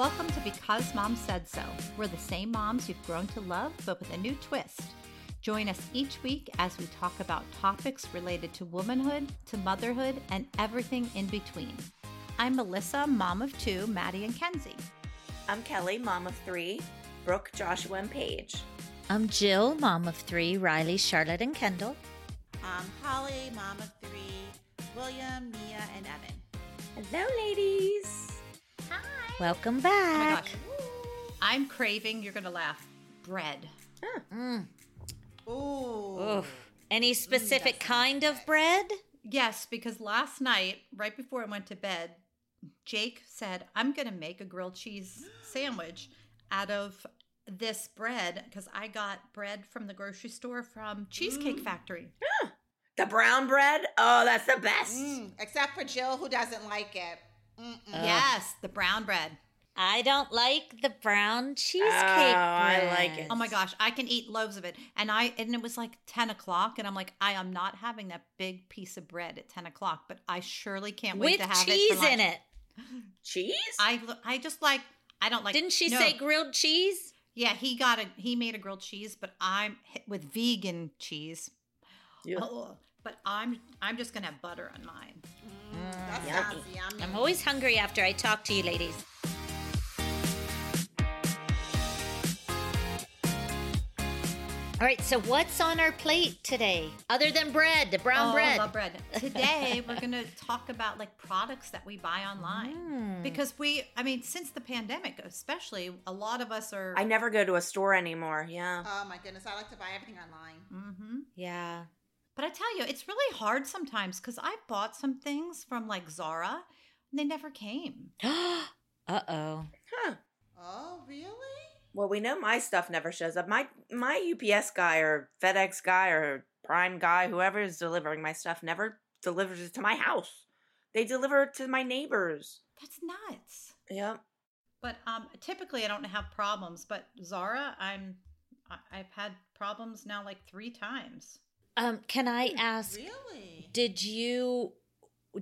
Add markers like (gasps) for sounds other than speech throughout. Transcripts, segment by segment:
Welcome to Because Mom Said So. We're the same moms you've grown to love, but with a new twist. Join us each week as we talk about topics related to womanhood, to motherhood, and everything in between. I'm Melissa, mom of two, Maddie and Kenzie. I'm Kelly, mom of three, Brooke, Joshua, and Paige. I'm Jill, mom of three, Riley, Charlotte, and Kendall. I'm Holly, mom of three, William, Mia, and Evan. Hello, ladies. Welcome Oh my back. gosh. I'm craving, you're going to laugh, bread. Mm. Ooh. Oof. Any specific that sounds kind of bread? Yes, because last night, right before I went to bed, Jake said, I'm going to make a grilled cheese (gasps) sandwich out of this bread because I got bread from the grocery store from Cheesecake Factory. (gasps) The brown bread? Oh, that's the best. Mm, except for Jill, who doesn't like it. Mm-mm. Yes, the brown bread. I don't like the brown oh, cheesecake Oh, I like it. Oh my gosh, I can eat loaves of it. And I and it was like 10 o'clock, and I'm like, I am not having that big piece of bread at 10 o'clock, but I surely can't wait With to have cheese it. in (laughs) it. Cheese? I I just like I don't like Didn't she no. say grilled cheese? Yeah, he got a he made a grilled cheese, but I'm with vegan cheese. Yeah. Oh, but I'm I'm just gonna have butter on mine. Mm, that yummy. sounds yummy. I'm always hungry after I talk to you ladies. All right, so what's on our plate today? Other than bread, the brown oh, bread. I love bread. Today (laughs) we're gonna talk about like products that we buy online Mm. because we, I mean, since the pandemic, especially, a lot of us are. I never go to a store anymore. Yeah. Oh my goodness, I like to buy everything online. Mm-hmm. Yeah. But I tell you, it's really hard sometimes because I bought some things from like Zara and they never came. (gasps) uh oh. Huh. Oh, really? Well, we know my stuff never shows up. My my UPS guy or FedEx guy or Prime guy, whoever is delivering my stuff, never delivers it to my house. They deliver it to my neighbors. That's nuts. Yep. But um, typically I don't have problems. But Zara, I'm I've had problems now like three times. Um, can I ask? Really? Did you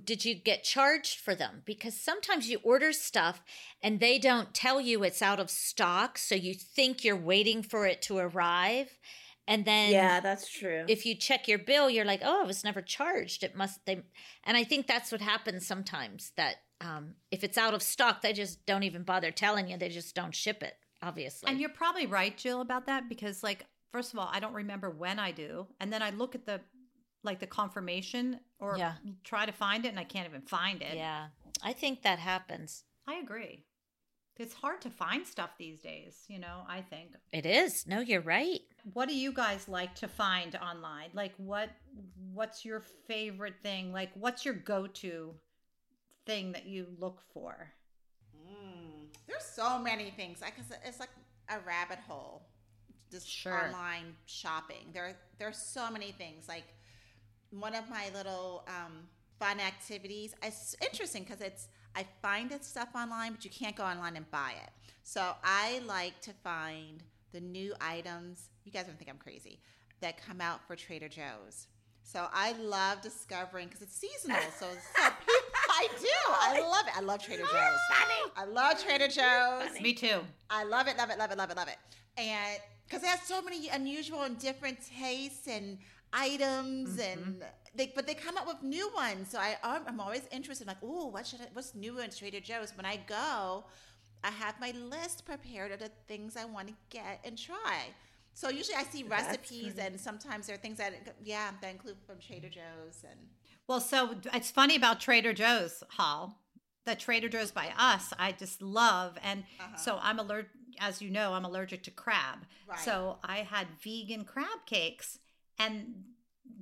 did you get charged for them? Because sometimes you order stuff and they don't tell you it's out of stock, so you think you're waiting for it to arrive, and then yeah, that's true. if you check your bill, you're like, oh, I was never charged. It must they, and I think that's what happens sometimes. That um, if it's out of stock, they just don't even bother telling you. They just don't ship it. Obviously, And you're probably right, Jill, about that because like first of all, I don't remember when I do, and then I look at the like the confirmation or Yeah. try to find it and I can't even find it. yeah, I think that happens. I agree. It's hard to find stuff these days, you know, I think. It is. No, you're right. What do you guys like to find online? Like what what's your favorite thing? Like what's your go-to thing that you look for? Mm. There's so many things. I guess it's like a rabbit hole. Just Sure. online shopping. There, there are so many things. Like one of my little um, fun activities. It's interesting because it's I find it stuff online, but you can't go online and buy it. So I like to find the new items. You guys don't think I'm crazy that come out for Trader Joe's. So I love discovering because it's seasonal. So, (laughs) so I do. I love it. I love Trader Joe's. I love Trader Joe's. Me too. I love it, love it, love it, love it, love it. And because it has so many unusual and different tastes and items, and they but they come up with new ones. So I I'm I'm always interested. Like, oh, what should I, what's new in Trader Joe's? When I go, I have my list prepared of the things I want to get and try. So usually I see recipes, and sometimes there are things that yeah that include from Trader Joe's and. Well, so it's funny about Trader Joe's, Hall. The Trader Joe's by us, I just love, and Uh-huh. so I'm allergic. As you know, I'm allergic to crab. Right. So I had vegan crab cakes, and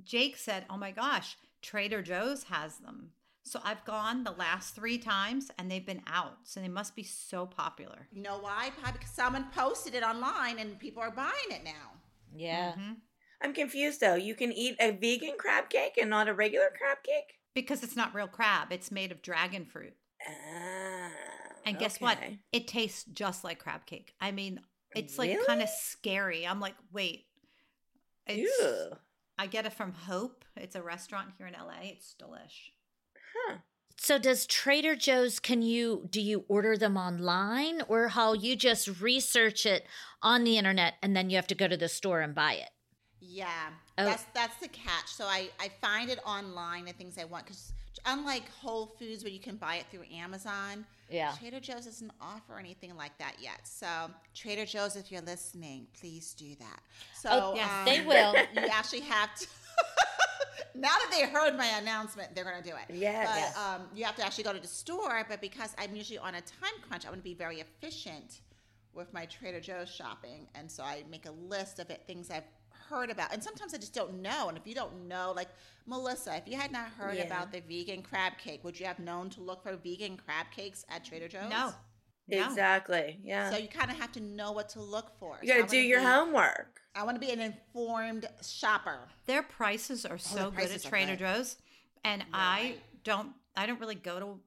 Jake said, "Oh my gosh, Trader Joe's has them." So I've gone the last three times, and they've been out. So they must be so popular. You know why? Probably because someone posted it online and people are buying it now. Yeah. Mhm. I'm confused though. You can eat a vegan crab cake and not a regular crab cake? Because it's not real crab; it's made of dragon fruit. Ah, And guess what? It tastes just like crab cake. I mean, it's like Really? kind of scary. I'm like, wait. It's, Ew. I get it from Hope. It's a restaurant here in LA. It's delish. Huh. So does Trader Joe's can you do you order them online or how you just research it on the internet and then you have to go to the store and buy it? Yeah, Oh. that's that's the catch. So I I find it online the things I want because unlike Whole Foods where you can buy it through Amazon, Yeah. Trader Joe's doesn't offer anything like that yet. So Trader Joe's, if you're listening, please do that. So Oh, yes, um, they (laughs) will. You actually have to. (laughs) now that they heard my announcement, they're going to do it. Yes. But Yes. um, you have to actually go to the store. But because I'm usually on a time crunch, I want to be very efficient with my Trader Joe's shopping, and so I make a list of it things I've heard about, and sometimes I just don't know. And if you don't know, like Melissa, if you had not heard Yeah. about the vegan crab cake, would you have known to look for vegan crab cakes at Trader Joe's? No. No. Exactly. Yeah. So you kind of have to know what to look for. you got to do your be- homework. I want to be an informed shopper. Their prices are so good Oh, prices at Trader good. Joe's, and You're I right. don't. I don't really go to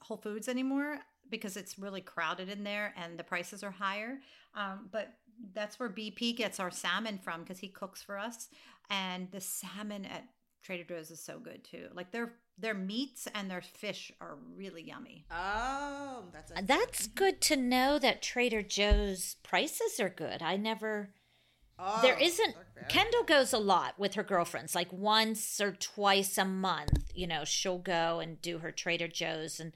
Whole Foods anymore because it's really crowded in there and the prices are higher. Um, but that's where BP gets our salmon from because he cooks for us, and the salmon at Trader Joe's is so good too. Like their their meats and their fish are really yummy. Oh, that's a, That's good to know that Trader Joe's prices are good. I never oh, there isn't Kendall goes a lot with her girlfriends, like once or twice a month, you know, she'll go and do her Trader Joe's and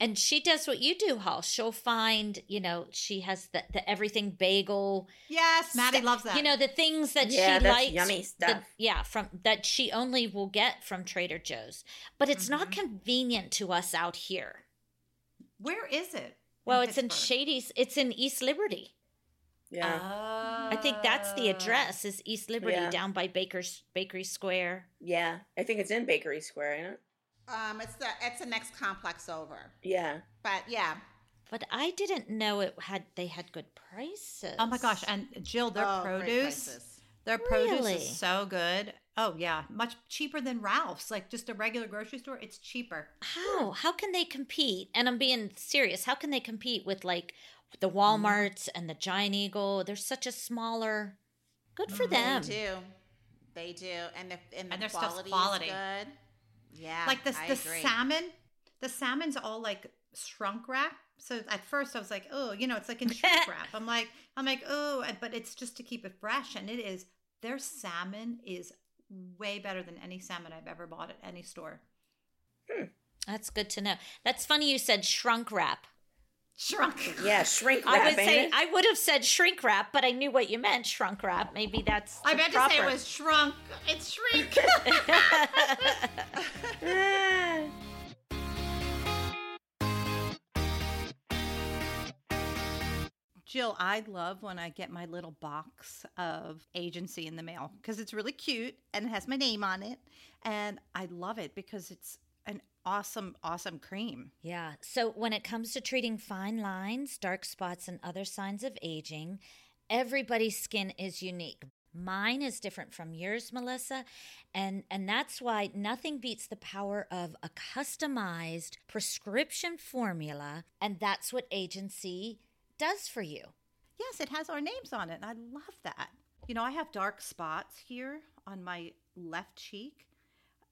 and she does what you do, Hall. She'll find, you know, she has the, the everything bagel. Yes, Maddie stu- loves that. You know, the things that Yeah, she that's likes. yummy the- stuff. yeah, from that she only will get from Trader Joe's. But it's not Mm-hmm. convenient to us out here. where is it? Well, it's in Shadyside. It's in East Liberty. Yeah. I think that's the address is East Liberty Yeah. down by Baker's Bakery Square. yeah. I think it's in Bakery Square, ain't it? Um, it's the it's the next complex over. Yeah. But yeah, But I didn't know it had they had good prices. Oh my gosh! And Jill, their Oh, produce, prices. their produce Really? is so good. Oh yeah, much cheaper than Ralph's. Like just a regular grocery store, it's cheaper. How? How can they compete? And I'm being serious. How can they compete with like the Mm-hmm. Walmarts and the Giant Eagle? They're such a smaller. Good for them. They do, they do, and the and, And their quality, quality. is good. Yeah, like this, I the agree. salmon, the salmon's all like shrunk wrap. So at first I was like, oh, you know, it's like in (laughs) shrink wrap. I'm like, I'm like, oh, but it's just to keep it fresh, and it is. Their salmon is way better than any salmon I've ever bought at any store. Hmm. That's good to know. That's funny you said shrunk wrap. Shrunk. (laughs) Yeah. Shrink wrap. I would say it? I would have said shrink wrap, but I knew what you meant, shrunk wrap. Maybe that's I the meant to say it was shrunk. It's shrink. (laughs) Jill, I love when I get my little box of agency in the mail because it's really cute and it has my name on it. And I love it because it's an awesome, awesome cream. Yeah. So when it comes to treating fine lines, dark spots, and other signs of aging, everybody's skin is unique. Mine is different from yours, Melissa, and and that's why nothing beats the power of a customized prescription formula, and that's what agency does for you. Yes, it has our names on it. And I love that. You know, I have dark spots here on my left cheek.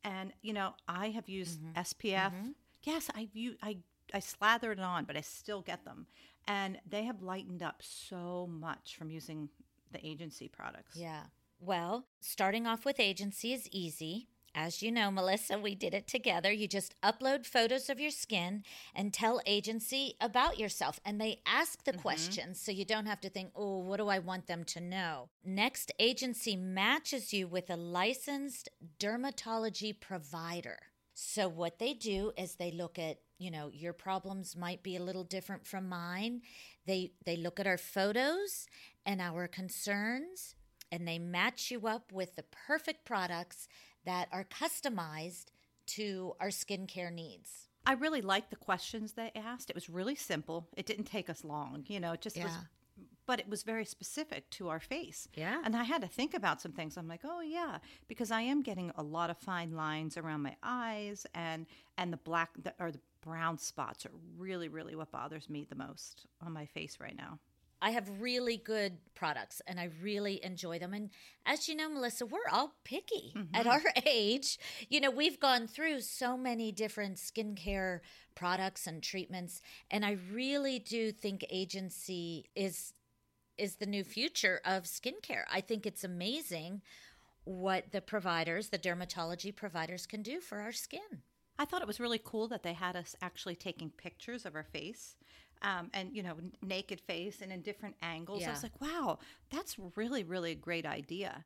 And, you know, I have used mm-hmm. SPF. Mm-hmm. Yes, I've used, I, I slathered it on, but I still get them. And they have lightened up so much from using the agency products. Yeah. Well, starting off with agency is easy. As you know, Melissa, we did it together. You just upload photos of your skin and tell agency about yourself. And they ask the mm-hmm. questions so you don't have to think, oh, what do I want them to know? Next, agency matches you with a licensed dermatology provider. So, what they do is they look at, you know, your problems might be a little different from mine. They, they look at our photos and our concerns and they match you up with the perfect products that are customized to our skincare needs. I really liked the questions they asked. It was really simple. It didn't take us long. You know, it just was, but it was very specific to our face. Yeah. And I had to think about some things. I'm like, oh yeah, because I am getting a lot of fine lines around my eyes, and and the black the, or the brown spots are really really what bothers me the most on my face right now. I have really good products and I really enjoy them. And as you know, Melissa, we're all picky mm-hmm. at our (laughs) age. You know, we've gone through so many different skincare products and treatments. And I really do think agency is is the new future of skincare. I think it's amazing what the providers, the dermatology providers can do for our skin. I thought it was really cool that they had us actually taking pictures of our face. Um, and you know, n- naked face and in different angles. I was like, wow, that's really, really a great idea.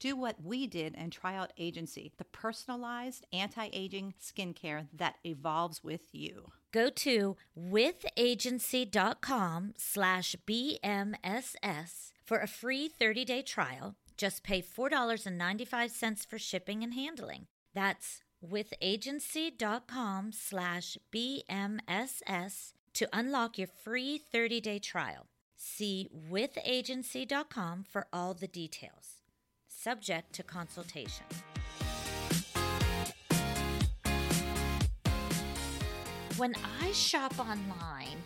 Do what we did and try out Agency, the personalized anti aging skincare that evolves with you. Go to withagency.com slash BMSS for a free 30-day trial. Just pay $4.95 for shipping and handling. That's withagency.com slash BMSS to unlock your free 30-day trial. See withagency.com for all the details. Subject to consultation. when I shop online,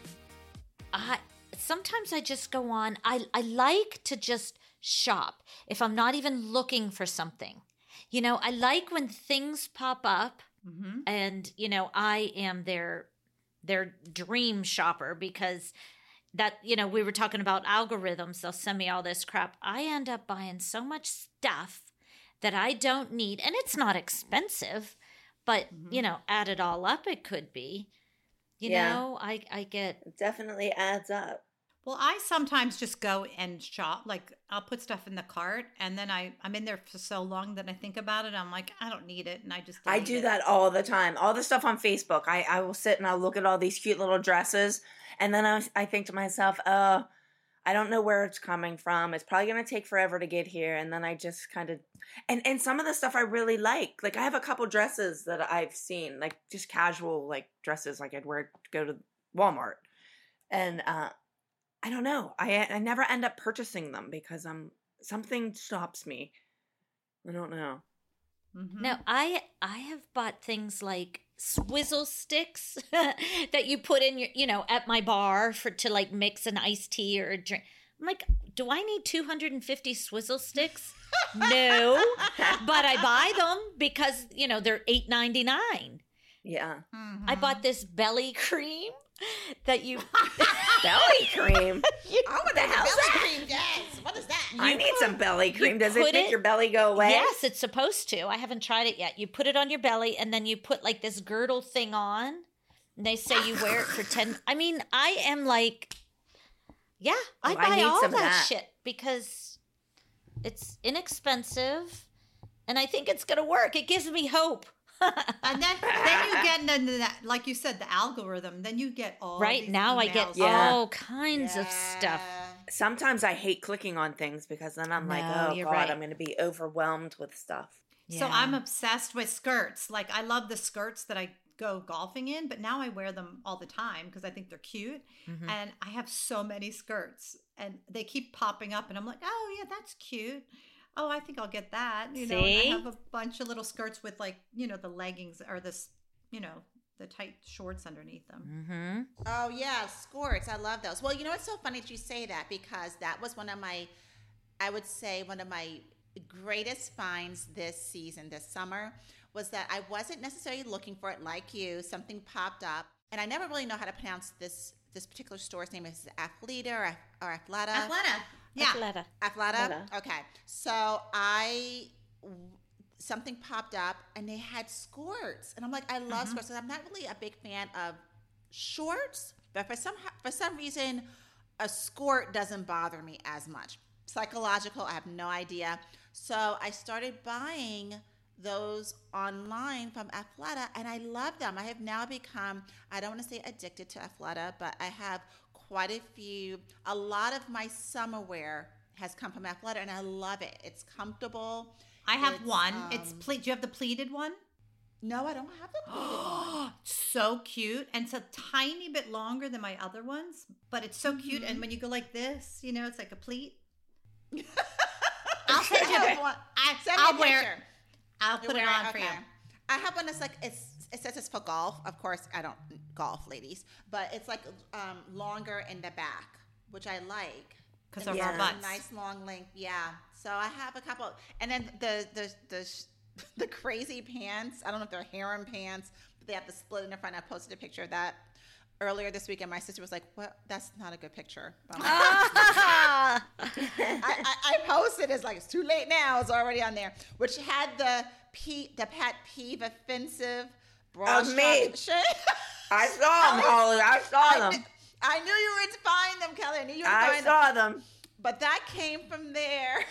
I sometimes I just go on. I I like to just shop if I'm not even looking for something. You know, I like when things pop up Mm-hmm. and you know, I am their their dream shopper because that you know, we were talking about algorithms, they'll send me all this crap. I end up buying so much stuff that I don't need and it's not expensive, but Mhm. you know, add it all up it could be. You Yeah. know, I I get It definitely adds up. Well, I sometimes just go and shop. Like I'll put stuff in the cart, and then I I'm in there for so long that I think about it. I'm like, I don't need it, and I just I do it. that all the time. All the stuff on Facebook. I, I will sit and I'll look at all these cute little dresses, and then I, I think to myself, uh, I don't know where it's coming from. It's probably gonna take forever to get here, and then I just kind of, and and some of the stuff I really like. Like I have a couple dresses that I've seen, like just casual like dresses, like I'd wear to go to Walmart, and uh, I don't know. I I never end up purchasing them because I'm something stops me. I don't know. Mhm. Now, I I have bought things like swizzle sticks (laughs) that you put in your, you know, at my bar for to like mix an iced tea or a drink. I'm like, do I need 250 swizzle sticks? (laughs) no, but I buy them because you know they're 8.99. Yeah, I Mhm. bought this belly cream (laughs) that you (laughs) belly cream. (laughs) Oh, what the the hell's belly that? cream does? What is that? I need some belly cream. Does it make it- your belly go away? Yes, it's supposed to. I haven't tried it yet. You put it on your belly and then you put like this girdle thing on. And they say you wear it for 10 I mean, I am like yeah, I Oh, buy need all that, that. shit because it's inexpensive and I think it's going to work. It gives me hope. And then then you get into that, like you said, the algorithm. Then you get all right these now I get. Yeah. all kinds of stuff. Sometimes I hate clicking on things because then I'm like, oh god, right. I'm going to be overwhelmed with stuff. So I'm obsessed with skirts. Like I love the skirts that I go golfing in, but now I wear them all the time because I think they're cute. Mhm. And I have so many skirts, and they keep popping up, and I'm like, oh yeah, that's cute. Oh, I think I'll get that. You know. I have a bunch of little skirts with like you know the leggings or this you know the tight shorts underneath them. Mm-hmm. Oh yeah, skirts. I love those. Well, you know what's so funny that you say that because that was one of my, I would say one of my greatest finds this season, this summer, was that I wasn't necessarily looking for it like you. Something popped up, and I never really know how to pronounce this this particular store's name. Is it Athleta or, or Athleta? Athleta. Yeah. Athleta. Athleta. Athleta. Okay. So I something popped up and they had skirts, and I'm like, I love mm-hmm. skirts. 'cause I'm not really a big fan of shorts, but for some for some reason, a skirt doesn't bother me as much. Psychological, I have no idea. So I started buying those online from Athleta and I love them. I have now become, I don't want to say addicted to Athleta, but I have quite a few, a lot of my summer wear has come from Athleta and I love it. It's comfortable. I have It's, one. it's um, ple- Do you have the pleated one? No, I don't have the (gasps) pleated one. so cute, and it's a tiny bit longer than my other ones, but it's so cute. And when you go like this, you know, it's like a pleat. (laughs) I'll send you. I a- have one. Send I'll wear. picture. I'll put it on for you. I have one that's like it's it says it's for golf. Of course, I don't golf, ladies, but it's like um, longer in the back. which I like. 'Cause And of our butts. Nice long length, yeah. So I have a couple, and then the the the (laughs) the crazy pants. I don't know if they're harem pants, but they have the split in the front. I posted a picture of that earlier this week, and my sister was like, "What? That's not a good picture." (laughs) Like, (laughs) I, I, I posted it's like it's too late now. It's already on there, which had the pe- the pet peeve offensive bra Of me. shit. (laughs) I saw them, Holly. I saw I, them. kn- I knew you would find them, Kelly. I knew you would I find them. saw them. But that came from there. (laughs)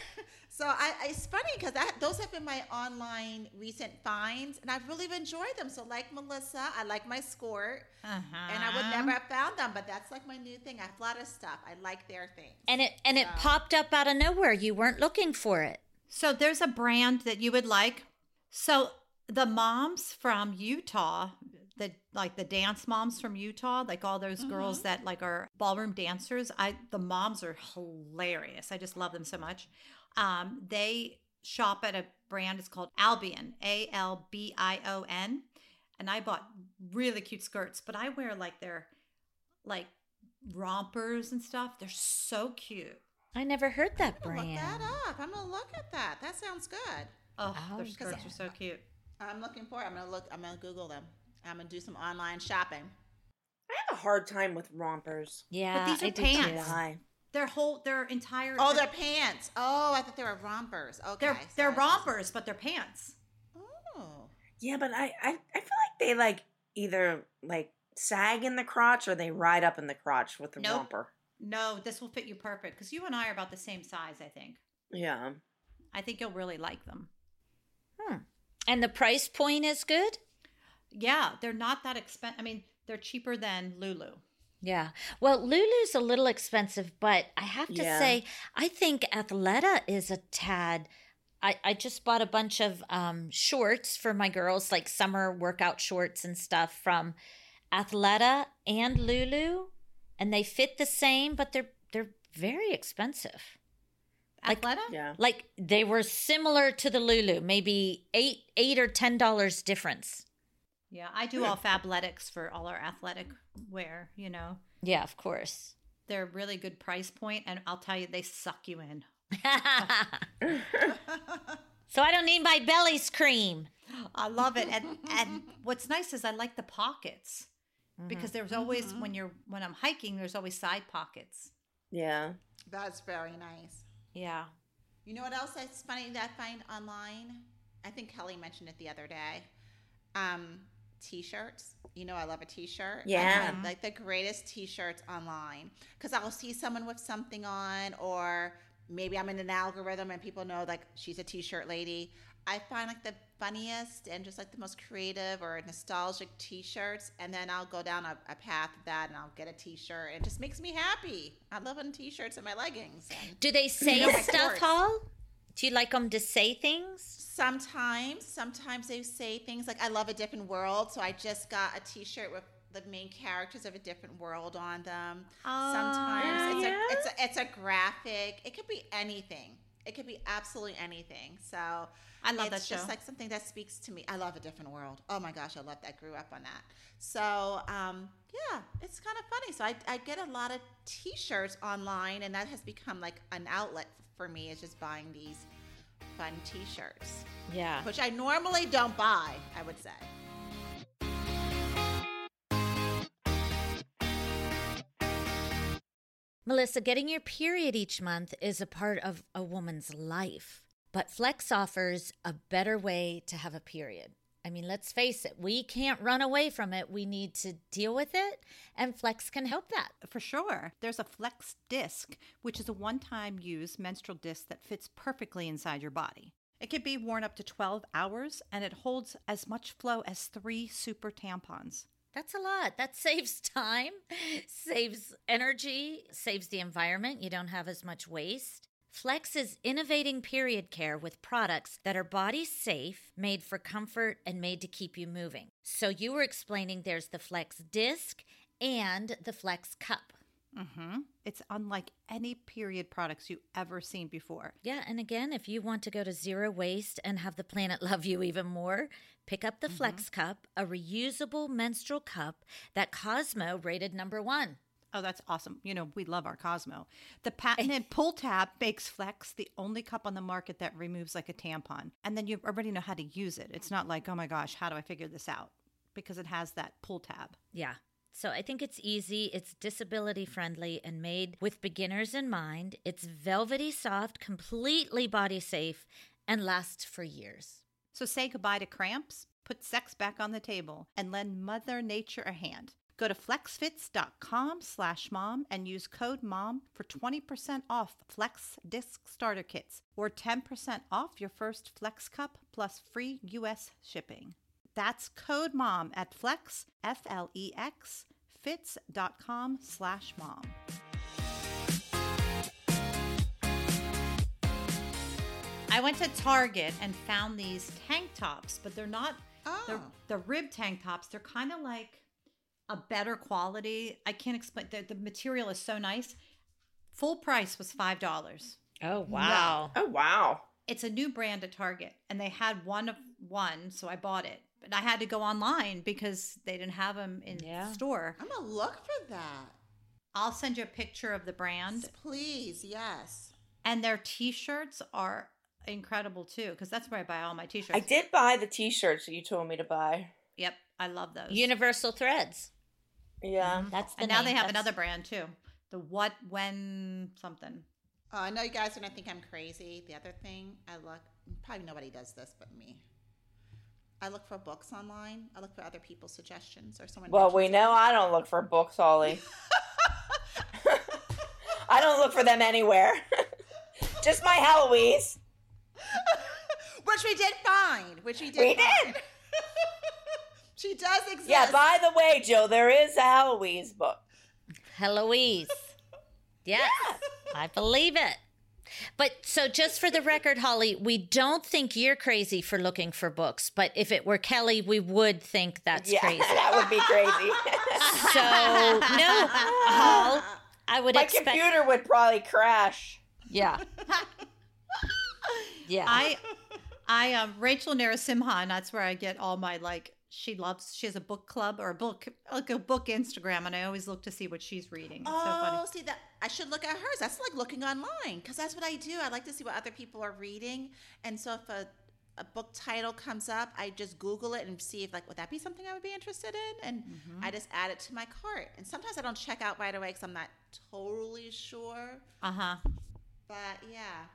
So I, it's funny because those have been my online recent finds, and I've really enjoyed them. So like Melissa, I like my skirt, Uh-huh. and I would never have found them, but that's like my new thing. I have a lot of stuff. I like their things. and it and it popped up out of nowhere. You weren't looking for it. So there's a brand that you would like. So the moms from Utah, the like the dance moms from Utah, like all those girls that like are ballroom dancers, I the moms are hilarious. I just love them so much. Um, they shop at a brand. It's called Albion, A L B I O N, and I bought really cute skirts. But I wear like their like rompers and stuff. They're so cute. I never heard that I'm brand. look that up. I'm gonna look at that. That sounds good. Oh, Oh, their 'cause skirts are so cute. I'm looking for. It. I'm gonna look. I'm gonna Google them. I'm gonna do some online shopping. I have a hard time with rompers. Yeah, but these are I do pants. too. Why? Their whole, their entire. Oh, they're pants. Oh, I thought they were rompers. Okay, They're they're sorry. rompers, but they're pants. Oh, Yeah, but I, I, I feel like they like either like sag in the crotch or they ride up in the crotch with the Nope. romper. No, this will fit you perfect because you and I are about the same size. I think. Yeah. I think you'll really like them. Hmm. And the price point is good? Yeah, they're not that expensive. I mean, they're cheaper than Lulu. Yeah. Well, Lulu's a little expensive, but I have to Yeah. say, I think Athleta is a tad. I, I just bought a bunch of um, shorts for my girls, like summer workout shorts and stuff from Athleta and Lulu, and they fit the same, but they're they're very expensive. Like- Athleta? Yeah. Like they were similar to the Lulu, maybe eight eight or ten dollars difference. Yeah, I do hmm. all Fabletics for all our athletic wear. You know, Yeah, of course. they're a really good price point, and I'll tell you, they suck you in. (laughs) (laughs) so I don't need my belly cream. I love it, and and what's nice is I like the pockets mm-hmm. because there's always when you're when I'm hiking, there's always side pockets. Yeah. that's very nice. Yeah. You know what else is funny that I find online? I think Kelly mentioned it the other day. Um, t-shirts. You know, I love a t-shirt. I Yeah. find, like the greatest t-shirts online because I'll see someone with something on, or maybe I'm in an algorithm and people know like she's a t-shirt lady. I find like the funniest and just like the most creative or nostalgic t-shirts, and then I'll go down a, a path of that and I'll get a t-shirt. It just makes me happy. I love on t-shirts and my leggings. And Do they say know, stuff. Hall? Do you like them to say things? Sometimes, sometimes they say things like "I love a different world," so I just got a T-shirt with the main characters of a different world on them. Sometimes it's yeah? a it's a it's a graphic. It could be anything. It could be absolutely anything. So I love it's that just like something that speaks to me. I love a different world. Oh my gosh, I love that. Grew up on that. So um, yeah, it's kind of funny. So I, I get a lot of T-shirts online, and that has become like an outlet for me. Is just buying these fun T-shirts, Yeah. which I normally don't buy. I would say. Melissa, getting your period each month is a part of a woman's life, but Flex offers a better way to have a period. I mean, let's face it, we can't run away from it. We need to deal with it, and Flex can help that. For sure. There's a flex disc, which is a one time use menstrual disc that fits perfectly inside your body. It can be worn up to 12 hours and it holds as much flow as three super tampons. That's a lot. That (laughs) saves time, saves energy, saves the environment. You don't have as much waste. Flex is innovating period care with products that are body safe, made for comfort, and made to keep you moving. So, you were explaining there's the Flex disc and the Flex cup. Mm-hmm. It's unlike any period products you've ever seen before. Yeah, and again, if you want to go to zero waste and have the planet (laughs) love you even more, pick up the Flex Cup, a reusable menstrual cup that Cosmo rated number one. Oh, that's awesome. You know, we love our Cosmo. The patented pull tab makes Flex the only cup on the market that removes like a tampon. And then you already know how to use it. It's not like, oh my gosh, how do I figure this out? Because it has that pull tab. Yeah. So I think it's easy, it's disability friendly, and made with beginners in mind. It's velvety soft, completely body safe, and lasts for years. So say goodbye to cramps, put sex back on the table, and lend Mother Nature a hand. Go to flexfits.com slash mom and use code mom for 20% off Flex Disc Starter Kits or 10% off your first Flex Cup plus free U.S. shipping. That's code mom at flex, F-L-E-X, fits.com slash mom. I went to Target and found these tank tops, but they're not they're, Oh. the rib tank tops. They're kind of like a better quality. I can't explain. The, the material is so nice. Full price was five dollars. Oh, wow. Oh wow. It's a new brand at Target, and they had one of one, so I bought it. But I had to go online because they didn't have them in Yeah. store. I'm gonna look for that. I'll send you a picture of the brand, Please, yes. and their T-shirts are incredible too. Because that's where I buy all my T-shirts. I did buy the T-shirts that you told me to buy. Yep, I love those. Universal threads. Yeah. That's the and now they have That's- another brand too. The what when something. Oh, I know you guys are gonna think I'm crazy. The other thing, I look. Probably nobody does this but me. I look for books online. I look for other people's suggestions or someone. Well, we mentions know it. I don't look for books, Holly. (laughs) (laughs) I don't look for them anywhere. (laughs) Just my Heloise. which we did find. Which we did. We find. did. She does exist. Yeah, by the way, Joe, there is a Heloise book. Heloise. (laughs) Yes, I believe it. But so, just for the record, Holly, we don't think you're crazy for looking for books. But if it were Kelly, we would think that's yeah, (laughs) crazy. that would be crazy. (laughs) So, no, Hall, I would my expect. computer would probably crash. Yeah. Yeah. I I um Rachel Narasimhan, that's where I get all my like she loves she has a book club or a book like a book Instagram and I always look to see what she's reading. It's so Oh, funny. see that I should look at hers. That's like looking online because that's what I do. I like to see what other people are reading, and so if a a book title comes up, I just Google it and see if like would that be something I would be interested in, and Mm-hmm. I just add it to my cart. And sometimes I don't check out right away because I'm not totally sure. Uh-huh. But yeah,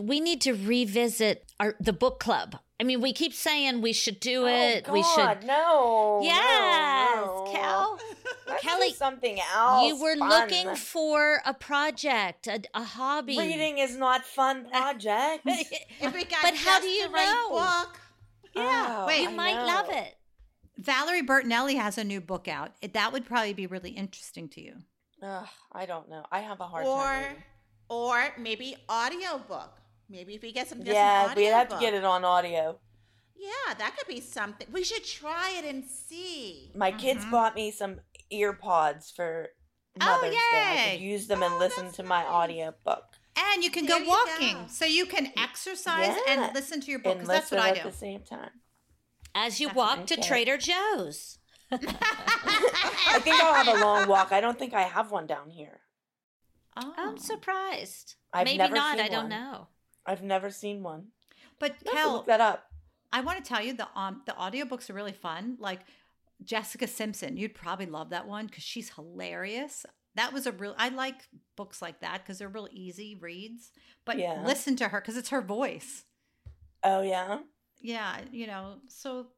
we need to revisit our the book club? I mean, we keep saying we should do Oh, it. we should. No. Yes, no, no. Kel. Let's Kelly, do something else. You were fun. looking for a project, a, a hobby. Reading is not fun (laughs) project. if we got But how do you the right know? book, oh, yeah, wait, you might love it. Valerie Bertinelli has a new book out. That would probably be really interesting to you. Ugh, I don't know. I have a hard or time. reading. Or maybe audiobook. Maybe if we get some Yeah, we'd have to get it on audio. Yeah, that could be something. We should try it and see. My kids Mhm. bought me some ear pods for Oh, Mother's Day. I could use them and Oh, listen that's to my nice. audio book And you can There go you walking. go. So you can exercise Yeah. and listen to your book and because that's what I at do. the same time. As you That's walk to okay. Trader Joe's. (laughs) (laughs) I think I'll have a long walk. I don't think I have one down here. Oh. I'm surprised. I've Maybe never not. I don't one. know. I've never seen one. But Kel, look that up. I want to tell you the um the audiobooks are really fun. Like Jessica Simpson, you'd probably love that one because she's hilarious. That was a real. I like books like that because they're real easy reads. But Yeah. listen to her because it's her voice. Oh yeah. Yeah, you know. So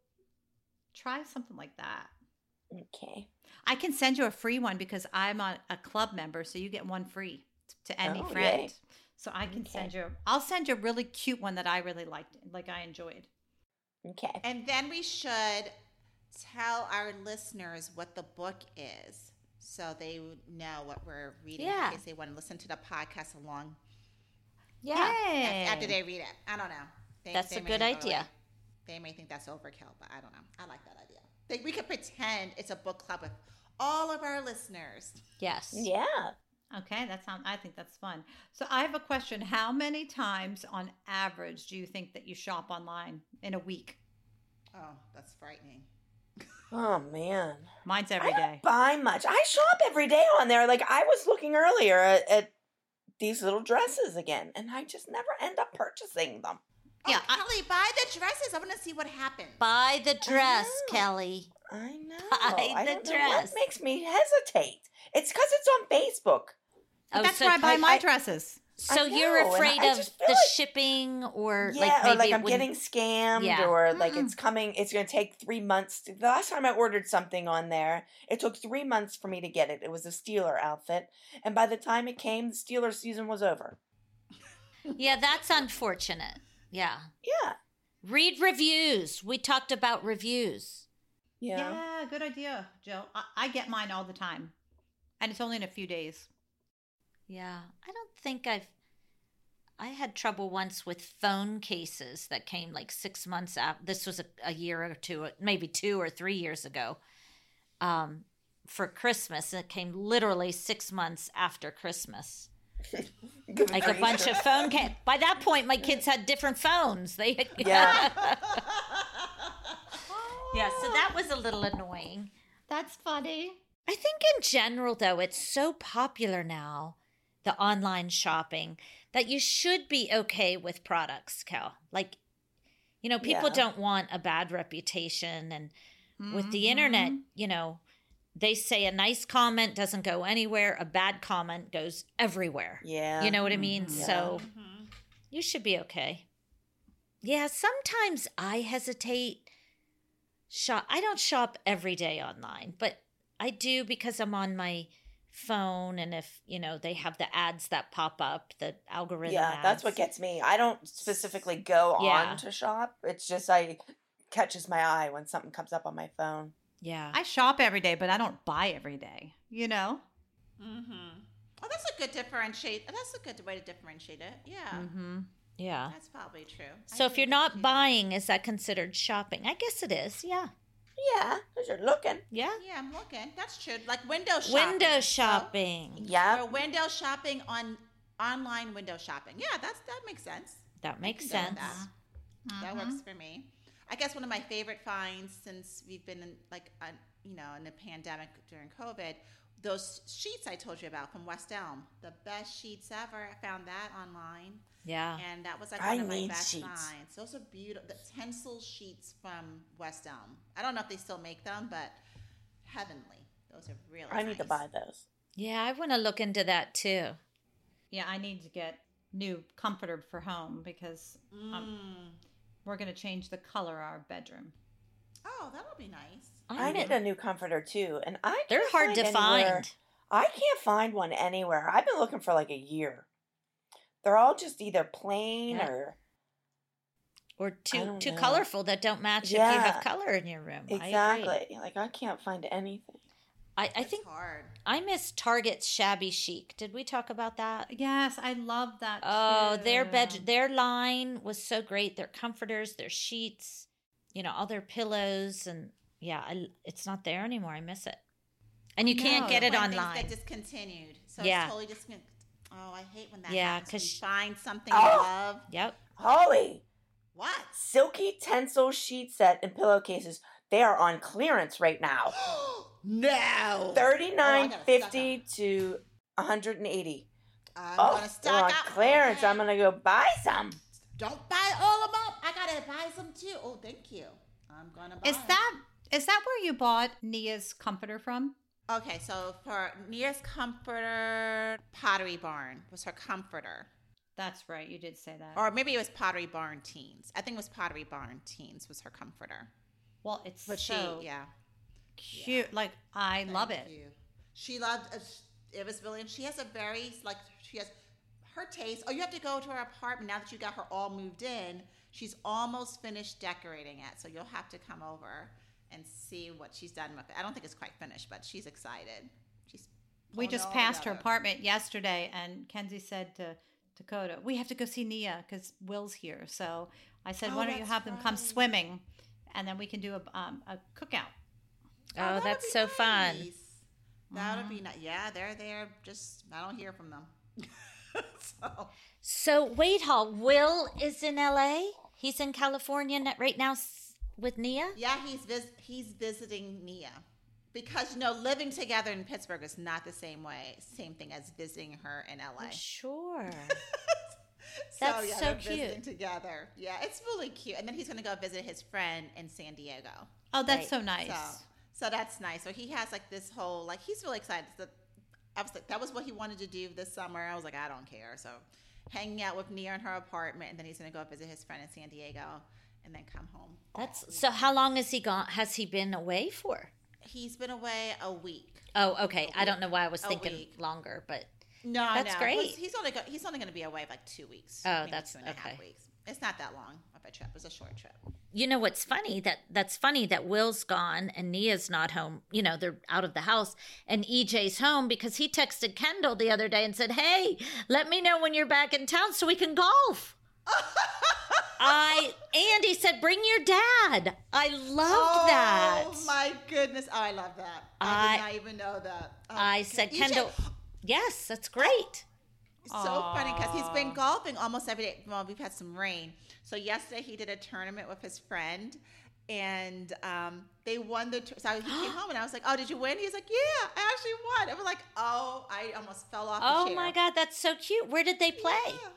try something like that. Okay. I can send you a free one because I'm a, a club member, so you get one free to any Oh, friend. yay. So I can send you. I'll send you a really cute one that I really liked, like I enjoyed. Okay. And then we should tell our listeners what the book is so they know what we're reading Yeah. in case they want to listen to the podcast along Yeah. Yay. after they read it. I don't know. They, That's they a good idea. like, they may think that's overkill, but I don't know. I like that idea. They, we could pretend it's a book club with all of our listeners. Yes. Yeah. Okay, that sounds. I think that's fun. So I have a question. How many times on average do you think that you shop online in a week? Oh, that's frightening. (laughs) Oh man. Mine's every day. I every don't buy much. I shop every day on there. Like I was looking earlier at, at these little dresses again, and I just never end up purchasing them. Yeah, oh, I- Kelly, buy the dresses. I want to see what happens. Buy the dress, know. Kelly. I know. Buy I the don't know dress. what makes me hesitate. It's because it's on Facebook. Oh, That's so, where I buy I- my I- dresses. so I you're afraid of the like- shipping or yeah, like maybe or like I'm getting scammed, Yeah. or like Mm-mm. it's coming. It's going to take three months. To, the last time I ordered something on there, it took three months for me to get it. It was a Steeler outfit, and by the time it came, the Steeler season was over. Yeah, that's unfortunate. Yeah. Yeah, Read reviews. We talked about reviews. yeah. Yeah, good idea, Jill. I, I get mine all the time, and it's only in a few days. Yeah, I don't think I've. I had trouble once with phone cases that came like six months after. This was a, a year or two, maybe two or three years ago. Um, for Christmas, it came literally six months after Christmas. (laughs) Good Like a grief. bunch of phone. Ca- By that point, my kids had different phones. They had, Yeah. (laughs) (laughs) yeah. So that was a little annoying. That's funny. I think in general, though, it's so popular now, the online shopping, that you should be okay with products, Kel. Like, you know, people Yeah. don't want a bad reputation. And with the internet, Mhm. you know, they say a nice comment doesn't go anywhere, a bad comment goes everywhere. Yeah. You know what I mean? Mhm. So Mhm. you should be okay. Yeah, sometimes I hesitate. Shop. I don't shop every day online, but I do because I'm on my phone, and if you know they have the ads that pop up, the algorithm. Yeah, that's what gets me. I don't specifically go Yeah. on to shop. It's just I catches my eye when something comes up on my phone. Yeah. I shop every day, but I don't buy every day. You know. Mm-hmm. Oh, that's a good differentiate. That's a good way to differentiate it. Yeah, Mm-hmm. yeah. that's probably true. I So if you're not buying, is that considered shopping? I guess it is. Yeah. Yeah, because you're looking. Yeah. yeah, I'm looking. That's true. Like window shopping. Window So- shopping. Yeah. or window shopping on online window shopping. Yeah, that's that makes sense. That makes can go with sense. that. That works for me. I guess one of my favorite finds since we've been in like uh, you know in the pandemic during COVID, those sheets I told you about from West Elm, the best sheets ever. I found that online, Yeah. and that was like I one of my need best sheets. finds. Those are beautiful. The tencel sheets from West Elm. I don't know if they still make them, but heavenly. Those are really. I need to buy those. Yeah, I want to look into that too. Yeah, I need to get new comforter for home because um, Mm. We're going to change the color of our bedroom. Oh, that'll be nice. I need a new comforter too, and I They're can't hard to anywhere- find. I can't find one anywhere. I've been looking for like a year. They're all just either plain Yeah. or or too too know. colorful that don't match if you have color in your room. I exactly. Like I can't find anything. I, I think hard. I miss Target's shabby chic. Did we talk about that? Yes, I love that. Oh, their bed their line was so great. Their comforters, their sheets, you know, all their pillows and yeah, I, it's not there anymore. I miss it. And you can't get it when online. Things get discontinued. So Yeah. it's totally discon- Oh, I hate when that Yeah, because you find something Oh. you love. Yep. Holly, What? silky tencel sheet set and pillowcases. They are on clearance right now. (gasps) (gasps) (gasps) no. Oh, Thirty nine gotta fifty to one hundred and eighty. I'm Oh, gonna they're stock on up. clearance. Okay. I'm gonna go buy some. Don't buy all of them up. I gotta buy some too. Oh, thank you. I'm gonna buy. Is that is that where you bought Mia's comforter from? okay? So for Mia's comforter, Pottery Barn was her comforter, That's right. You did say that. or maybe it was Pottery Barn Teens. I think it was Pottery Barn Teens was her comforter. well, it's But so she, yeah. Cute. Like I love it. you. She loved uh, was and she has a very like she has her taste. Oh, you have to go to her apartment now that you got her all moved in. She's almost finished decorating it, so you'll have to come over and see what she's done with it. I don't think it's quite finished, but she's excited. She's We just passed her apartment yesterday, and Kenzie said to Dakota, "We have to go see Mia because Will's here." So I said, Oh, "Why don't you have them come swimming, and then we can do a um, a cookout." Oh, that that's be so fun. That would be nice. Yeah, they're there. Just I don't hear from them. (laughs) so So wait, Hall. Will is in L.A. He's in California right now. with Mia? Yeah, he's vis- he's visiting Mia because you know living together in Pittsburgh is not the same way, same thing as visiting her in LA. Sure. (laughs) So That's yeah, so they're visiting cute. together. Yeah, it's really cute. And then he's gonna go visit his friend in San Diego. Oh, that's Right. so nice. So so that's nice. So he has like this whole like he's really excited. So I was like that was what he wanted to do this summer. I was like I don't care. So hanging out with Nia in her apartment, and then he's gonna go visit his friend in San Diego, and then come home. That's so. How long has he gone? Has he been away for? He's been away a week. Oh, okay. I don't know why I was A thinking week. longer, but No, That's no. great. He's only go, he's only going to be away like two weeks. Oh, maybe that's- two and a half okay. weeks. It's not that long of a trip. It's a short trip. You know what's funny? That that's funny that Will's gone and Nia's not home. You know they're out of the house, and EJ's home because he texted Kendall the other day and said, "Hey, let me know when you're back in town so we can golf." (laughs) I and he said, "Bring your dad." I loved oh that. Oh my goodness! Oh, I love that. I, I- did not even know that. Oh, I said, EJ Kendall, yes, that's great. So funny because he's been golfing almost every day. Well, we've had some rain. So yesterday he did a tournament with his friend, and um, they won the. T- so he came (gasps) home and I was like, "Oh, did you win?" He's like, "Yeah, I actually won." I was like, "Oh, I almost fell off." the Oh my God, that's so cute. Where did they play? Yeah.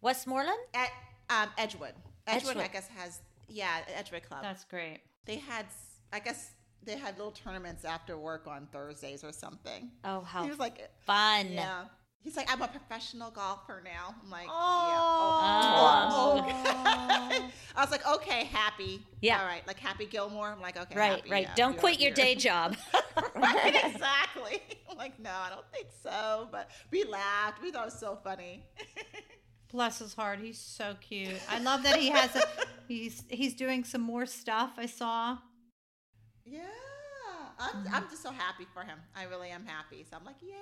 Westmoreland? At um, Edgewood. Edgewood, I guess has yeah Edgewood Club. That's great. they had I guess they had little tournaments after work on Thursdays or something. Oh, how he was like, fun. yeah. He's like, I'm a professional golfer now. I'm like, Oh. yeah. Oh, (laughs) oh, I was like, okay, happy. Yeah. All right, like Happy Gilmore. I'm like, okay, Right, happy, right. yeah, Don't you're- quit your you're- day job. (laughs) right, exactly. I'm like, no, I don't think so. But we laughed. We thought it was so funny. Bless his heart. He's so cute. I love that he has a (laughs) he's he's doing some more stuff. I saw. yeah. I'm, I'm just so happy for him. I really am happy. So I'm like, yay.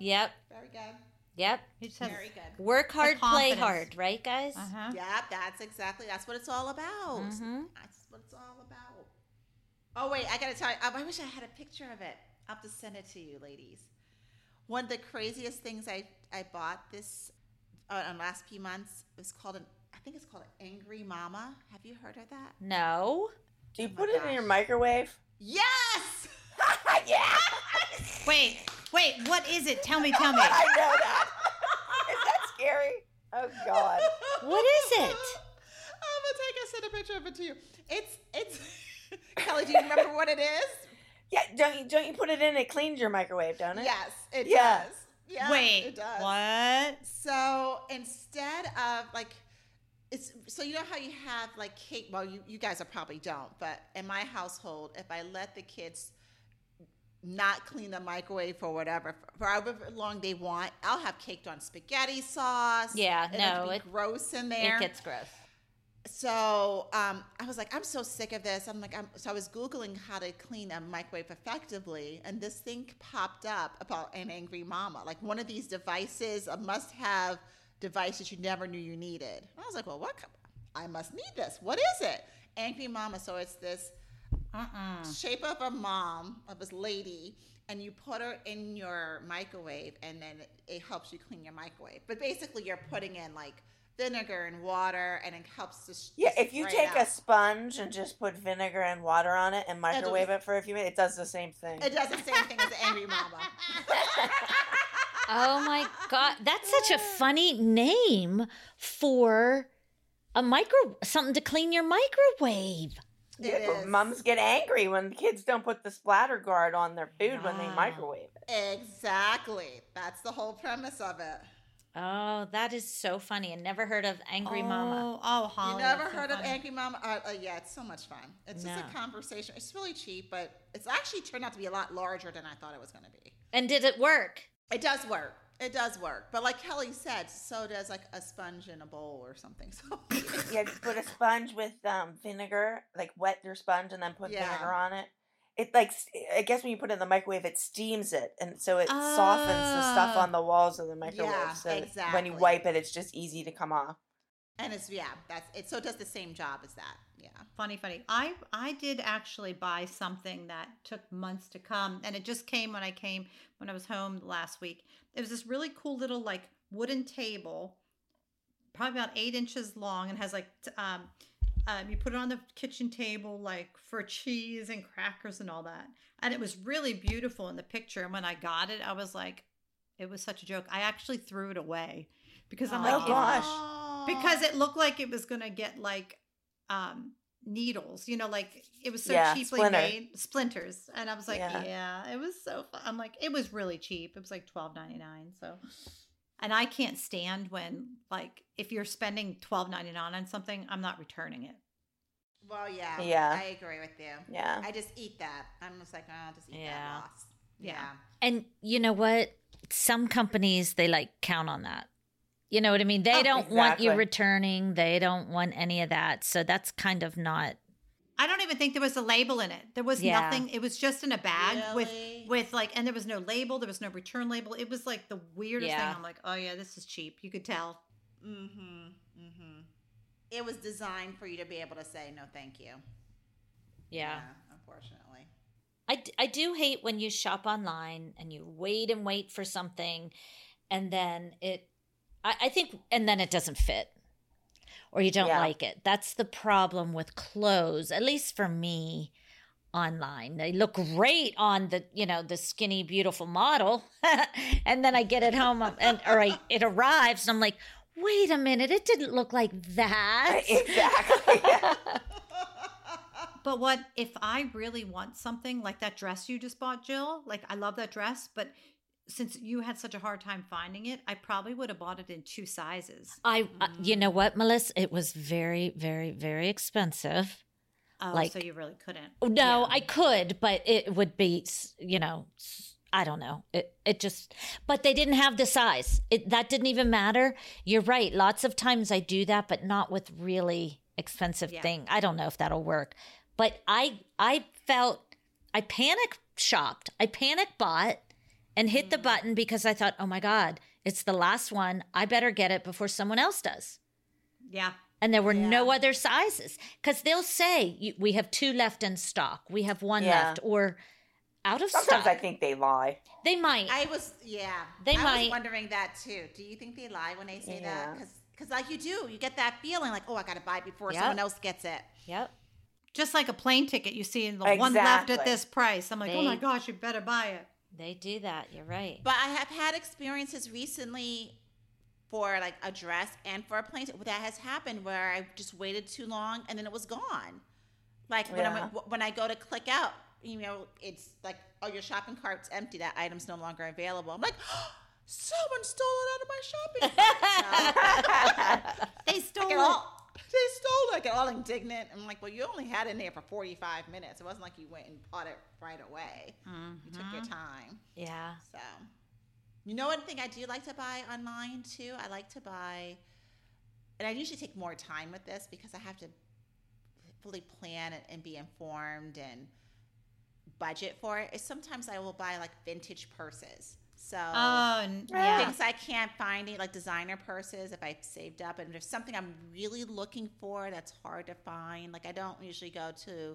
yep, Very good. yep. He just has Very good. Work hard, play confidence. hard, right, guys? uh-huh. Yeah, that's exactly that's what it's all about. Mhm. That's what it's all about. Oh wait, I gotta tell you. I wish I had a picture of it. I'll have to send it to you, ladies. One of the craziest things I I bought this uh, on last few months was called an I think it's called an Angry Mama. Have you heard of that? No. Do you Oh put it in your microwave? Yes. (laughs) yeah. Wait, wait, what is it? Tell me, tell me. (laughs) I know that. Is that scary? Oh God. What is it? (laughs) I'm gonna take a send a picture of it to you. It's it's Kelly. Do you remember what it is? Yeah. Don't you don't you put it in? It cleans your microwave, don't it? Yes, it Yeah. does. Yeah, wait, it does. what? So instead of like, it's so you know how you have like cake. Well, you you guys are probably don't, but in my household, if I let the kids not clean the microwave for whatever for however long they want, I'll have caked on spaghetti sauce. Yeah, no, be it- gross in there It gets gross. so um, I was like, I'm so sick of this. I'm like, I'm, so I was googling how to clean a microwave effectively, and this thing popped up about an angry mama, like one of these devices, a must-have device that you never knew you needed. I was like, well, what? I must need this. What is it? Angry mama. So it's this Uh-uh. shape of a mom of this lady and you put her in your microwave and then it, it helps you clean your microwave but basically you're putting in like vinegar and water and it helps to sh- Yeah, if you take out. a sponge and just put vinegar and water on it and microwave it for a few minutes, it does the same thing. it does the same thing as the angry mama (laughs) Oh my god, that's such a funny name for a micro something to clean your microwave. It Yeah, is. Mums get angry when the kids don't put the splatter guard on their food when they microwave it. exactly that's the whole premise of it Oh, that is so funny. I never heard of Angry Mama. Oh, oh, Holly. you never that's so heard of funny. angry mama uh, uh, yeah it's so much fun it's just a conversation it's really cheap but it's actually turned out to be a lot larger than i thought it was going to be And did it work? It does work. It does work. But like Kelly said, so does like a sponge in a bowl or something. So (laughs) Yeah, just put a sponge with um, vinegar, like wet your sponge and then put Yeah. vinegar on it. It like I guess when you put it in the microwave, it steams it, and so it softens the stuff Ah. on the walls of the microwave. Yeah, so that when you wipe it, it's just easy to come off. And it's yeah, that's it. So it does the same job as that. Yeah. Funny, funny. I I did actually buy something that took months to come, and it just came when I came when I was home last week. It was this really cool little like wooden table, probably about eight inches long, and has like t- um, um, you put it on the kitchen table like for cheese and crackers and all that. And it was really beautiful in the picture. And when I got it, I was like, it was such a joke. I actually threw it away because I'm like, Oh, if- gosh. Because it looked like it was gonna get like um needles, you know, like it was so Yeah, cheaply splinter. made splinters. And I was like, Yeah. yeah. it was so fun. I'm like, it was really cheap. It was like twelve ninety nine. So and I can't stand when like if you're spending twelve ninety nine on something, I'm not returning it. Well, yeah. Yeah. I agree with you. Yeah. I just eat that. I'm just like, oh, I'll just eat Yeah. that loss. Yeah. And you know what? Some companies they like count on that. You know what I mean? They Oh, don't want you returning. They don't want any of that. So that's kind of not. I don't even think there was a label in it. There was Yeah. nothing. It was just in a bag Really? with with like, and there was no label. There was no return label. It was like the weirdest Yeah. thing. I'm like, oh yeah, this is cheap. You could tell. Mm-hmm. Mm-hmm. It was designed for you to be able to say no, thank you. Yeah. unfortunately. I, d- I do hate when you shop online and you wait and wait for something and then it I, I think and then it doesn't fit or you don't Yeah. like it. That's the problem with clothes, at least for me online. They look great on the, you know, the skinny, beautiful model. (laughs) and then I get it home um, and or I, it arrives and I'm like, wait a minute, it didn't look like that. Exactly. Yeah. But what if I really want something like that dress you just bought, Jill? Like I love that dress, but since you had such a hard time finding it, I probably would have bought it in two sizes. I, uh, you know what, Melissa? It was very, very, very expensive. Oh, Like- so you really couldn't. Oh, No, Yeah. I could, but it would be, you know, I don't know. It it just, but they didn't have the size. It that didn't even matter. You're right. Lots of times I do that, but not with really expensive Yeah. thing. I don't know if that'll work. But I I felt I panic shopped. I panic bought and hit Mm. the button because I thought, oh my god, it's the last one. I better get it before someone else does Yeah. and there were no other sizes because they'll say we have two left in stock we have one Yeah. left or out of Sometimes stock Sometimes I think they lie. they might I was, yeah. They I might- was wondering that too. Do you think they lie when they say Yeah. that? Because, like you do, you get that feeling like, oh, I got to buy it before Yep. someone else gets it. yep Just like a plane ticket, you see in the one left at this price. I'm like, oh my gosh, you better buy it. They do that you're right But I have had experiences recently for like a dress and for a plane that has happened where I just waited too long and then it was gone. Like when Yeah. I when I go to click out, you know, it's like, oh, your shopping cart's empty. That item's no longer available. I'm like, (gasps) someone stole it out of my shopping cart. (laughs) They stole it. all they stole it. I get all indignant. I'm like, well, you only had it in there for 45 minutes. It wasn't like you went and bought it right away. You took your mm-hmm. time. yeah So, you know, one thing I do like to buy online too. I like to buy, and I usually take more time with this because I have to fully plan and, and be informed and budget for it. Is sometimes I will buy like vintage purses. So. Oh, yeah. Things I can't find, like designer purses, if I've saved up, and there's something I'm really looking for that's hard to find, like I don't usually go to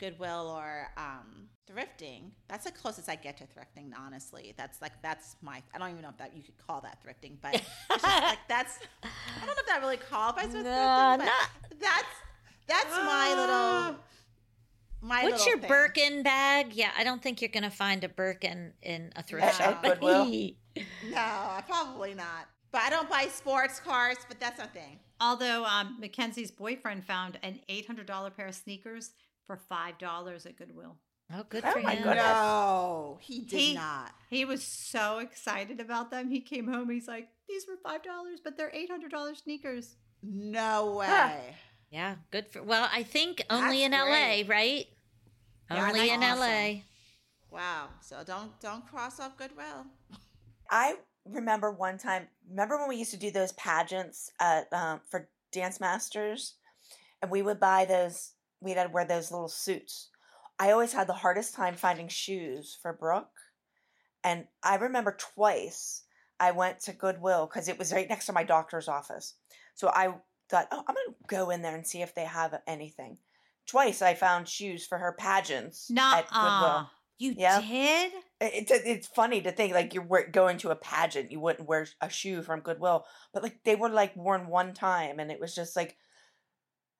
Goodwill or um, thrifting. That's the closest I get to thrifting, honestly. That's like that's my. I don't even know if that you could call that thrifting, but it's just like that's. I don't know if that really qualifies as No, thrifting, (laughs) but not- that's that's my little. My what's your thing. birkin bag yeah i don't think you're gonna find a birkin in a thrift Yeah. shop At Goodwill? (laughs) No, probably not. But I don't buy sports cars, but that's my thing. Although um, Mackenzie's boyfriend found an $800 pair of sneakers for $5 at Goodwill. oh good Oh for my him goodness. No, he did He- not. He was so excited about them. He came home. He's like, "These were five dollars, but they're eight hundred dollars sneakers." No way. Huh. Yeah good for well i think only in That's la great. right Yeah, only in awesome. la Wow. So don't don't cross off Goodwill. I remember one time. Remember when we used to do those pageants at um, for dance masters, and we would buy those. We'd had to wear those little suits. I always had the hardest time finding shoes for Brooke, and I remember twice I went to Goodwill because it was right next to my doctor's office. So I thought, oh, I'm gonna go in there and see if they have anything. Twice I found shoes for her pageants Not at Goodwill. You Yeah. did? It, it, it's funny to think like you're going to a pageant, you wouldn't wear a shoe from Goodwill, but like they were like worn one time, and it was just like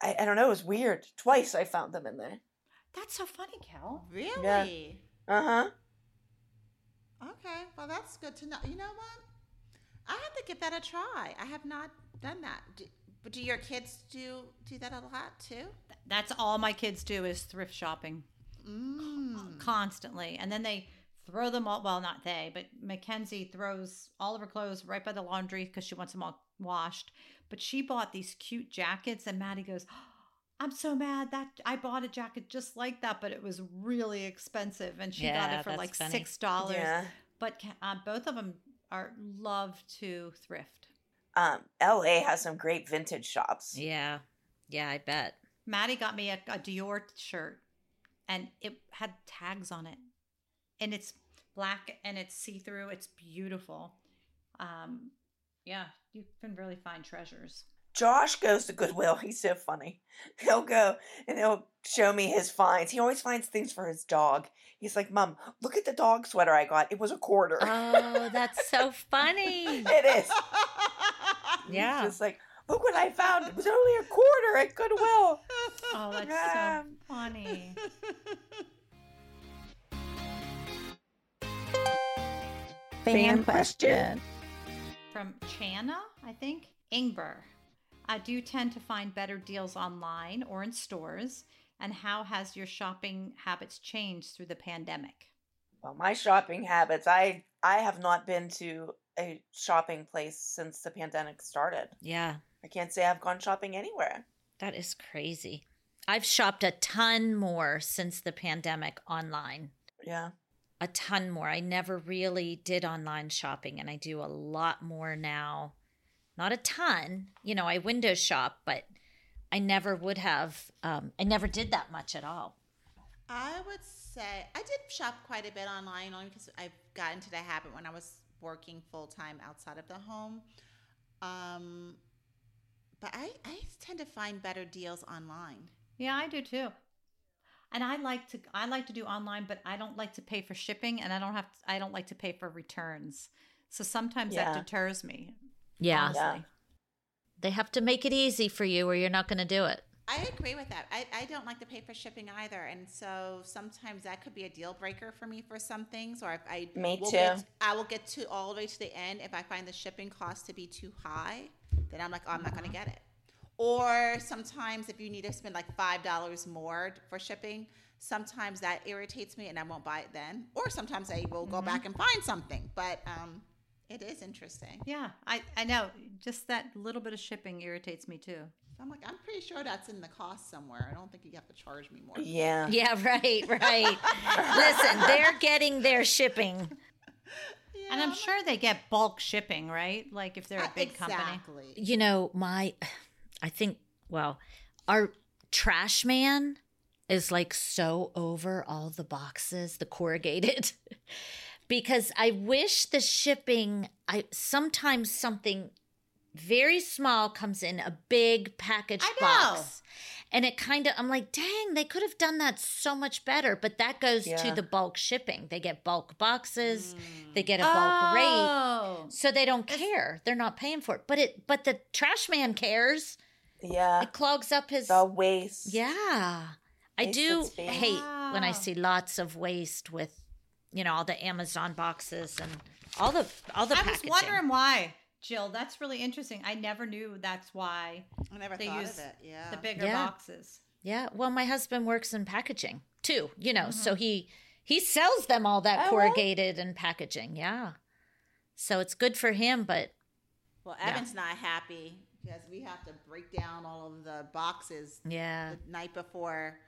I, I don't know. It was weird. Twice I found them in there. That's so funny, Kel. Really? Yeah. Uh huh. Okay. Well, that's good to know. You know what? I have to give that a try. I have not done that. Do, but do your kids do do that a lot too? That's all my kids do is thrift shopping Mm. constantly. And then they throw them all, well, not they, but Mackenzie throws all of her clothes right by the laundry because she wants them all washed. But she bought these cute jackets, and Maddie goes, I'm so mad that I bought a jacket just like that, but it was really expensive, and she got it for like funny. six dollars. Yeah. But uh, both of them are love to thrift. Um, LA has some great vintage shops. Yeah. Yeah, I bet. Maddie got me a, a Dior shirt, and it had tags on it, and it's black and it's see through. It's beautiful. Um, yeah, you can really find treasures. Josh goes to Goodwill. He's so funny. He'll go and he'll show me his finds. He always finds things for his dog. He's like, Mom, look at the dog sweater I got. It was a quarter. Oh, that's so (laughs) funny. it is. Yeah. He's just like, look what I found. It was only a quarter at Goodwill. (laughs) Oh, that's Yeah. so um, funny. Fan question. From Chana, I think. Ingber. I do tend to find better deals online or in stores. And how has your shopping habits changed through the pandemic? Well, my shopping habits. I I have not been to a shopping place since the pandemic started. Yeah, I can't say I've gone shopping anywhere. that is crazy. I've shopped a ton more since the pandemic online. Yeah. A ton more. I never really did online shopping, and I do a lot more now. Not a ton. You know, I window shop, but I never would have. Um, I never did that much at all. I would say I did shop quite a bit online only because I got into the habit when I was working full time outside of the home. Um, but I, I tend to find better deals online. Yeah, I do too. And I like to I like to do online, but I don't like to pay for shipping and I don't have I don't like to pay for returns. So sometimes Yeah. that deters me. Yeah. Yeah. They have to make it easy for you, or you're not going to do it. I agree with that. I, I don't like to pay for shipping either, and so sometimes that could be a deal breaker for me for some things. Or if I Me will too. Get, I will get to all the way to the end. If I find the shipping cost to be too high, then I'm like, oh, I'm not going to get it. Or sometimes if you need to spend like five dollars more for shipping, sometimes that irritates me, and I won't buy it then. Or sometimes I will go back and find something. But um, it is interesting. Yeah, I, I know. Just that little bit of shipping irritates me too. I'm like, I'm pretty sure that's in the cost somewhere. I don't think you have to charge me more. Yeah. Yeah, (laughs) right, right. Listen, they're getting their shipping. Yeah, And I'm like, sure they get bulk shipping, right? Like if they're a big company. exactly. You know, my, (sighs) I think, well, our trash man is like so over all the boxes, the corrugated, (laughs) because I wish the shipping, I sometimes something very small comes in a big package box. And it kind of, I'm like, dang, they could have done that so much better. But that goes to the bulk shipping. They get bulk boxes, mm. they get a bulk rate. Oh. So they don't care. They're not paying for it. But it but the trash man cares. Yeah. It clogs up his The waste. Yeah. I do hate when I see lots of waste with you know all the Amazon boxes and all the all the I was packaging. wondering why, Jill. That's really interesting. I never knew that's why I never they thought use of it. Yeah. the bigger Yeah. boxes. Yeah, well my husband works in packaging too, you know, so mm-hmm. he he sells them all that Oh, really? corrugated and packaging. Yeah. So it's good for him, but well, Yeah. Evan's not happy because we have to break down all of the boxes yeah. the night before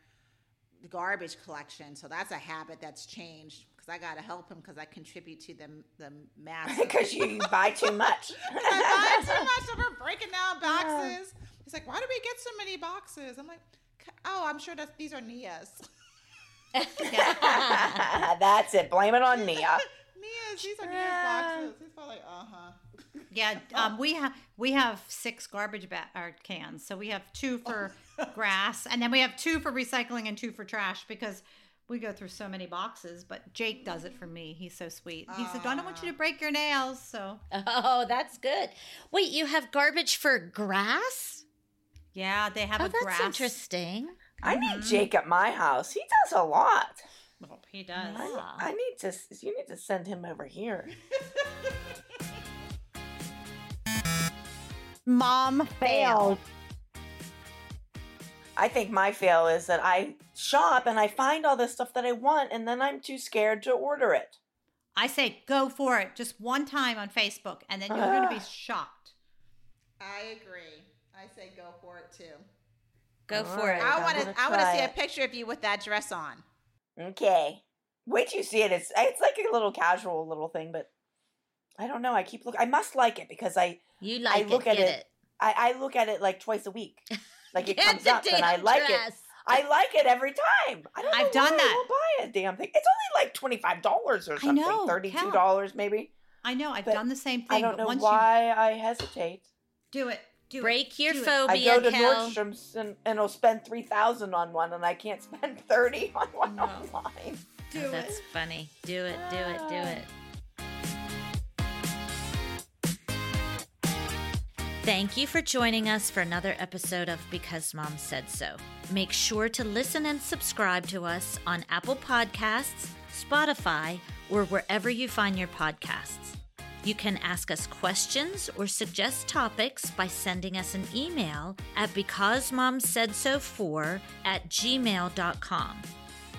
the garbage collection. So that's a habit that's changed because I got to help him because I contribute to the the (laughs) mass. Because you buy too (laughs) much. (laughs) I buy too much, so we're breaking down boxes. He's like, "Why do we get so many boxes?" I'm like, "Oh, I'm sure that these are Nia's. That's it. Blame it on Nia. Nia's. These are Nia's boxes." He's probably like, "Uh huh." Yeah, um, we have we have six garbage ba- or cans. So we have two for grass, and then we have two for recycling and two for trash because we go through so many boxes. But Jake does it for me. He's so sweet. He said, "I don't want you to break your nails." So Oh, that's good. Wait, you have garbage for grass? Yeah, they have oh, a that's grass. interesting. I need mm-hmm. Jake at my house. He does a lot. Well, he does. I. I need to. You need to send him over here. (laughs) Mom failed. I think my fail is that I shop and I find all this stuff that I want, and then I'm too scared to order it. I say go for it just one time on Facebook, and then you're going to be (sighs) shocked. I agree. I say go for it too. Go All for right. it. I want to. I want to try see a picture of you with that dress on. Okay. Wait till you see it. It's it's like a little casual little thing, but I don't know. I keep look. I must like it because I You like look it. at Get it. it. I, I look at it like twice a week. (laughs) Like it comes up and I damn like it. Dress. I like it every time. I don't I've done why that. I won't buy a damn thing. It's only like twenty five dollars or I something. know, Thirty two dollars maybe. I know I've But done the same thing, I don't but know once why I hesitate. do it, do Break it, your do it. phobia, I go to Kel. Nordstrom's and, and I'll spend three thousand on one, and I can't spend thirty on one No. online. Do Oh, it. that's funny. Do it. Do it. Do it. Thank you for joining us for another episode of Because Mom Said So. Make sure to listen and subscribe to us on Apple Podcasts, Spotify, or wherever you find your podcasts. You can ask us questions or suggest topics by sending us an email at becausemomsaidso4 at gmail.com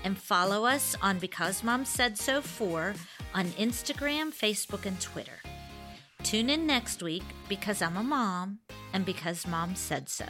and follow us on Because Mom Said So 4 on Instagram, Facebook, and Twitter. Tune in next week because I'm a mom and because mom said so.